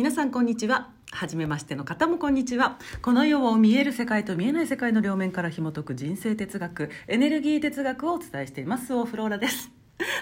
皆さんこんにちは。初めましての方もこんにちは。この世を見える世界と見えない世界の両面から紐解く人生哲学エネルギー哲学をお伝えしています。オフローラです。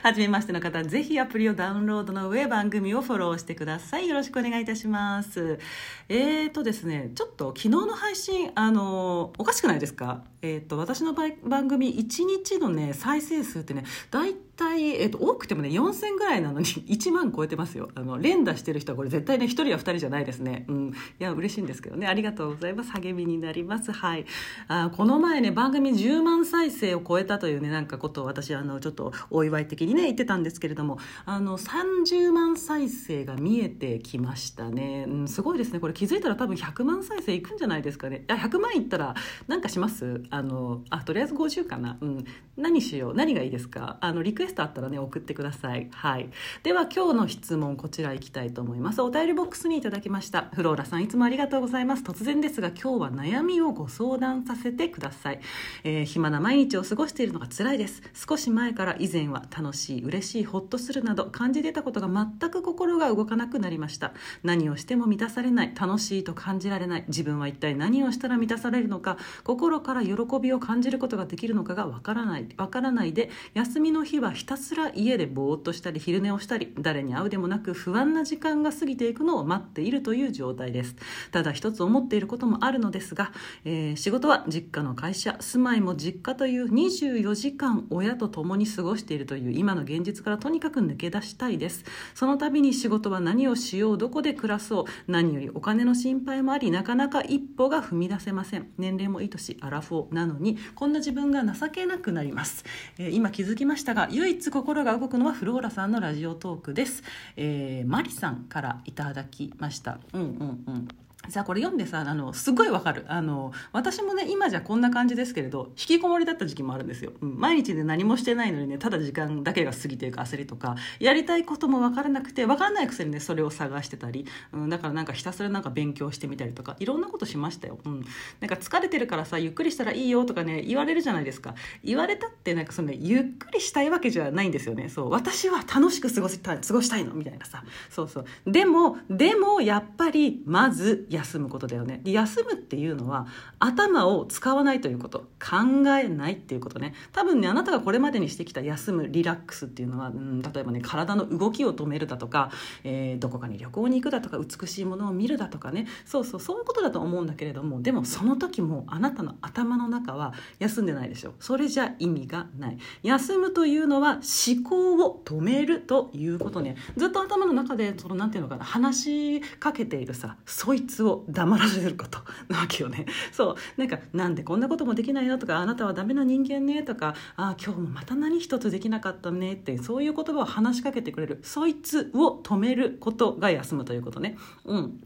初めましての方ぜひアプリをダウンロードの上番組をフォローしてください。よろしくお願いいたします。えーとですねちょっと昨日の配信あのおかしくないですか？えーと私の番組1日のね再生数ってね大体対、えっと、多くてもね4000ぐらいなのに 1万超えてますよ。あの連打してる人はこれ絶対ね1人や2人じゃないですね。うん。いや嬉しいんですけどね。ありがとうございます。励みになります。はい。あこの前ね番組10万再生を超えたというねなんかことを私あのちょっとお祝い的にね言ってたんですけれどもあの30万再生が見えてきましたね、うん、すごいですね。これ気づいたら多分100万再生いくんじゃないですかね。あ100万いったら何かします？あのあとりあえず50かな。うん。何しよう？何がいいですか？あのリクエストあったらね送ってください。はい。では今日の質問こちらいきたいと思います。お便りボックスにいただきました。フローラさんいつもありがとうございます。突然ですが今日は悩みをご相談させてください、えー、暇な毎日を過ごしているのが辛いです。少し前から以前は楽しい嬉しいほっとするなど感じてたことが全く心が動かなくなりました。何をしても満たされない楽しいと感じられない。自分は一体何をしたら満たされるのか。心から喜びを感じることができるのかがわからないわからないで休みの日はひたすら家でぼーっとしたり昼寝をしたり誰に会うでもなく不安な時間が過ぎていくのを待っているという状態です。ただ一つ思っていることもあるのですが、えー、仕事は実家の会社住まいも実家という24時間親と共に過ごしているという今の現実からとにかく抜け出したいです。その度に仕事は何をしようどこで暮らそう何よりお金の心配もありなかなか一歩が踏み出せません。年齢もいい年アラフォーなのにこんな自分が情けなくなります、えー、今気づきましたが唯唯一心が動くのはフローラさんのラジオトークです、えー、マリさんからいただきました。うんうんうん。さあこれ読んでさあのすごいわかる。あの私もね今じゃこんな感じですけれど引きこもりだった時期もあるんですよ、うん、毎日で何もしてないのにねただ時間だけが過ぎていく焦りとかやりたいことも分からなくて分からないくせにねそれを探してたり、うん、だからなんかひたすらなんか勉強してみたりとかいろんなことしましたよ、うん、なんか疲れてるからさゆっくりしたらいいよとかね言われるじゃないですか。言われたってなんかその、ね、ゆっくりしたいわけじゃないんですよね。そう。私は楽しく過ごした過ごしたいの。みたいなさ。そうそう。でもでもやっぱりまずや休むことだよね。休むっていうのは頭を使わないということ。考えないっていうことね。多分ねあなたがこれまでにしてきた休むリラックスっていうのは、うん、例えばね体の動きを止めるだとか、えー、どこかに旅行に行くだとか美しいものを見るだとかね。そうそうそういうことだと思うんだけれどもでもその時もあなたの頭の中は休んでないでしょ。それじゃ意味がない。休むというのは思考を止めるということね。ずっと頭の中でそのなんていうのかな話しかけているさそいつを黙らせることなわけよね。そう。なんかなんでこんなこともできないのとかあなたはダメな人間ねとかあ今日もまた何一つできなかったねってそういう言葉を話しかけてくれるそいつを止めることが休むということね。うん。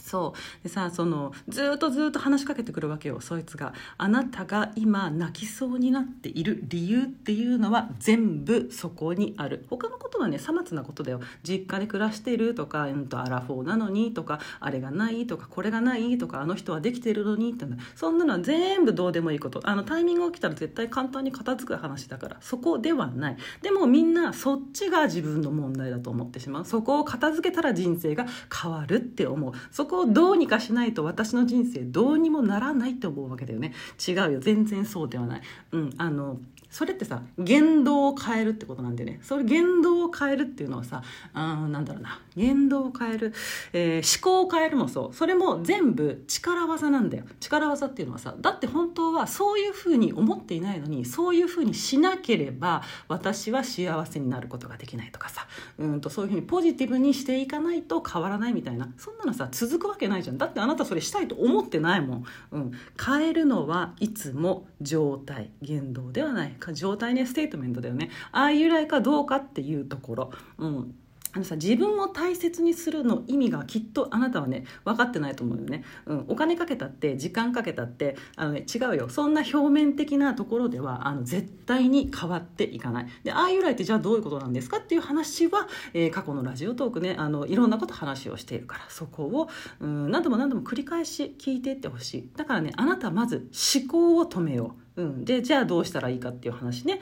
そう。でさそのずっとずっと話しかけてくるわけよそいつが。あなたが今泣きそうになっている理由っていうのは全部そこにある。他のことはねさまつなことだよ。実家で暮らしてるとか、うん、とアラフォーなのにとかあれがないとかこれがないとかあの人はできてるのにってそんなのは全部どうでもいいこと。あのタイミングが起きたら絶対簡単に片付く話だから。そこではない。でもみんなそっちが自分の問題だと思ってしまう。そこを片付けたら人生が変わるって思う。そこをどうにかしないと私の人生どうにもならないって思うわけだよね。違うよ。全然そうではない。うん。あのそれってさ言動を変えるってことなんでね。それ言動を変えるっていうのはさあなんだろうな。言動を変える、えー、思考を変えるもそう。それも全部力技なんだよ。力技っていうのはさだって本当はそういうふうに思っていないのにそういうふうにしなければ私は幸せになることができないとかさ。うんとそういうふうにポジティブにしていかないと変わらないみたいな。そんなのさ続くわけないじゃん。だってあなたそれしたいと思ってないもん、うん、変えるのはいつも状態。言動ではない。か状態ねステートメントだよね。ああいうらいかどうかっていうところ。うん。あのさ自分を大切にするの意味がきっとあなたはね分かってないと思うよね、うん、お金かけたって時間かけたってあの、ね、違うよ。そんな表面的なところではあの絶対に変わっていかない。でああいうらいってじゃあどういうことなんですかっていう話は、えー、過去のラジオトークねあのいろんなこと話をしているから。そこを、うん、何度も何度も繰り返し聞いていってほしい。だからねあなたまず思考を止めよう。うん、でじゃあどうしたらいいかっていう話ね。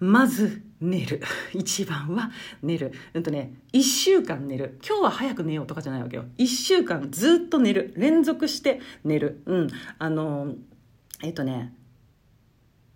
まず寝る。一番は寝る。うんとね1週間寝る。今日は早く寝ようとかじゃないわけよ。1週間ずっと寝る。連続して寝る。うん。あのえっ、とね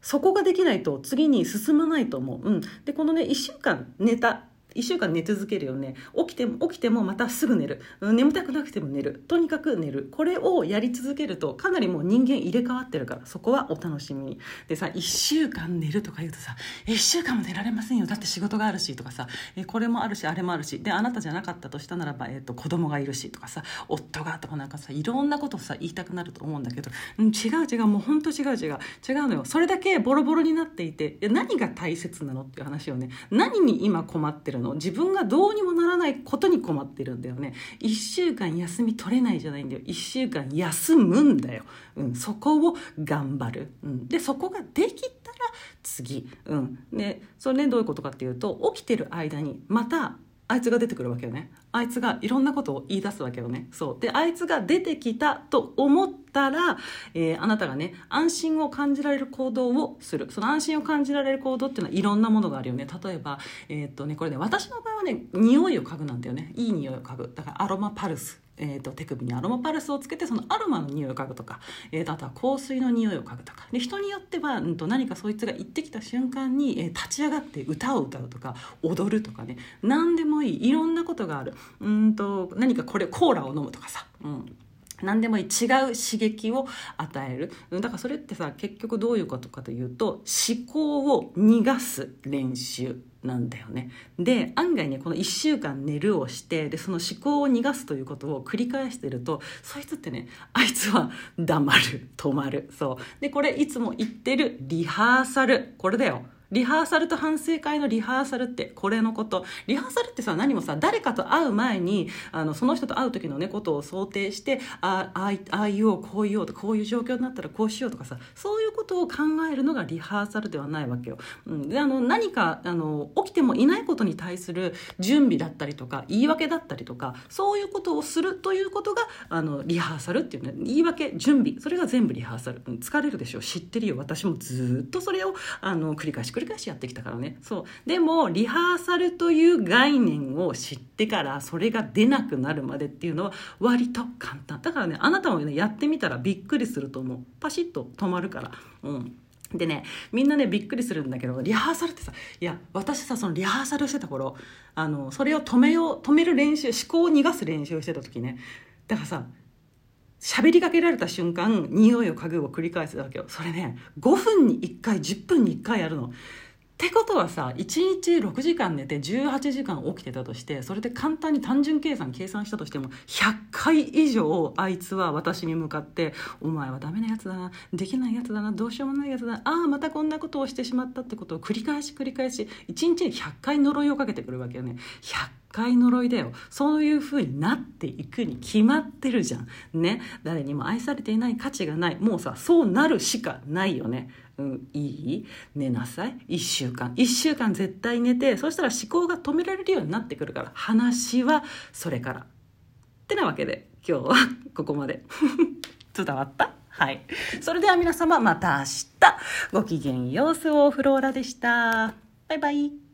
そこができないと次に進まないと思う。うん。で、このね、1週間寝た1週間寝続けるよね。起きても起きてもまたすぐ寝る、眠たくなくても寝る。とにかく寝る。これをやり続けるとかなりもう人間入れ替わってるからそこはお楽しみ。にでさ1週間寝るとか言うとさ1週間も寝られませんよ。だって仕事があるしとかさ。これもあるしあれもあるし。であなたじゃなかったとしたならば、えーと、子供がいるしとかさ。夫がとかなんかさいろんなことをさ言いたくなると思うんだけど、うん、違う違う。もうほんと違う違う。違うのよ。それだけボロボロになっていて何が大切なのっていう話をね。何に今困ってるの？の自分がどうにもならないことに困ってるんだよね。1週間休み取れないじゃないんだよ。1週間休むんだよ、うん、そこを頑張る、うん、でそこができたら次、うん、でそれねどういうことかっていうと起きてる間にまたあいつが出てくるわけよね。あいつがいろんなことを言い出すわけよね。そう。であいつが出てきたと思ってたら、えー、あなたがね安心を感じられる行動をする。その安心を感じられる行動っていうのはいろんなものがあるよね。例えば、えー、っとねこれね私の場合はね匂いを嗅ぐなんだよね。いい匂いを嗅ぐ。だからアロマパルス。えーと、手首にアロマパルスをつけてそのアロマの匂いを嗅ぐとか、えーと、あとは香水の匂いを嗅ぐとか。で人によっては、うんと、何かそいつが言ってきた瞬間に、えー、立ち上がって歌を歌うとか踊るとかね。何でもいい。いろんなことがある。うんと何かこれコーラを飲むとかさ、うん、何でもいい違う刺激を与える。だからそれってさ結局どういうことかというと思考を逃がす練習なんだよね。で案外ねこの1週間寝るをしてでその思考を逃がすということを繰り返してるとそいつってねあいつは黙る止まる。そう。でこれいつも言ってるリハーサル。これだよ。リハーサルと反省会のリハーサルってこれのこと。リハーサルってさ何もさ誰かと会う前にあのその人と会う時のねことを想定してああああ言おうこう言おうとこういう状況になったらこうしようとかさそういうことを考えるのがリハーサルではないわけよ。うん、であの何かあの起きてもいないことに対する準備だったりとか言い訳だったりとかそういうことをするということがあのリハーサルっていうね言い訳準備。それが全部リハーサル、うん、疲れるでしょう。知ってるよ。私もずっとそれをあの繰り返し繰り返しやってきたからね。そう。でもリハーサルという概念を知ってからそれが出なくなるまでっていうのは割と簡単。だからねあなたもねやってみたらびっくりすると思う。パシッと止まるから。うん。でねみんなねびっくりするんだけどリハーサルってさいや私さそのリハーサルしてた頃あのそれを止めよう止める練習思考を逃がす練習をしてた時ね。だからさ喋りかけられた瞬間匂いを嗅ぐを繰り返すわけよそれね5分に1回10分に1回やるのってことはさ1日6時間寝て18時間起きてたとしてそれで簡単に単純計算計算したとしても100回以上あいつは私に向かって「お前はダメなやつだなできないやつだなどうしようもないやつだなああまたこんなことをしてしまった」ってことを繰り返し繰り返し1日に100回呪いをかけてくるわけよね。100回呪いだよ。そういう風になっていくに決まってるじゃん。ね。誰にも愛されていない価値がない。もうさそうなるしかないよね。うん、いい？寝なさい。1週間。1週間絶対寝てそしたら思考が止められるようになってくるから。話はそれから。ってなわけで今日はここまで。伝わった。はい。それでは皆様また明日。ごきげんよう。スオフローラでした。バイバイ。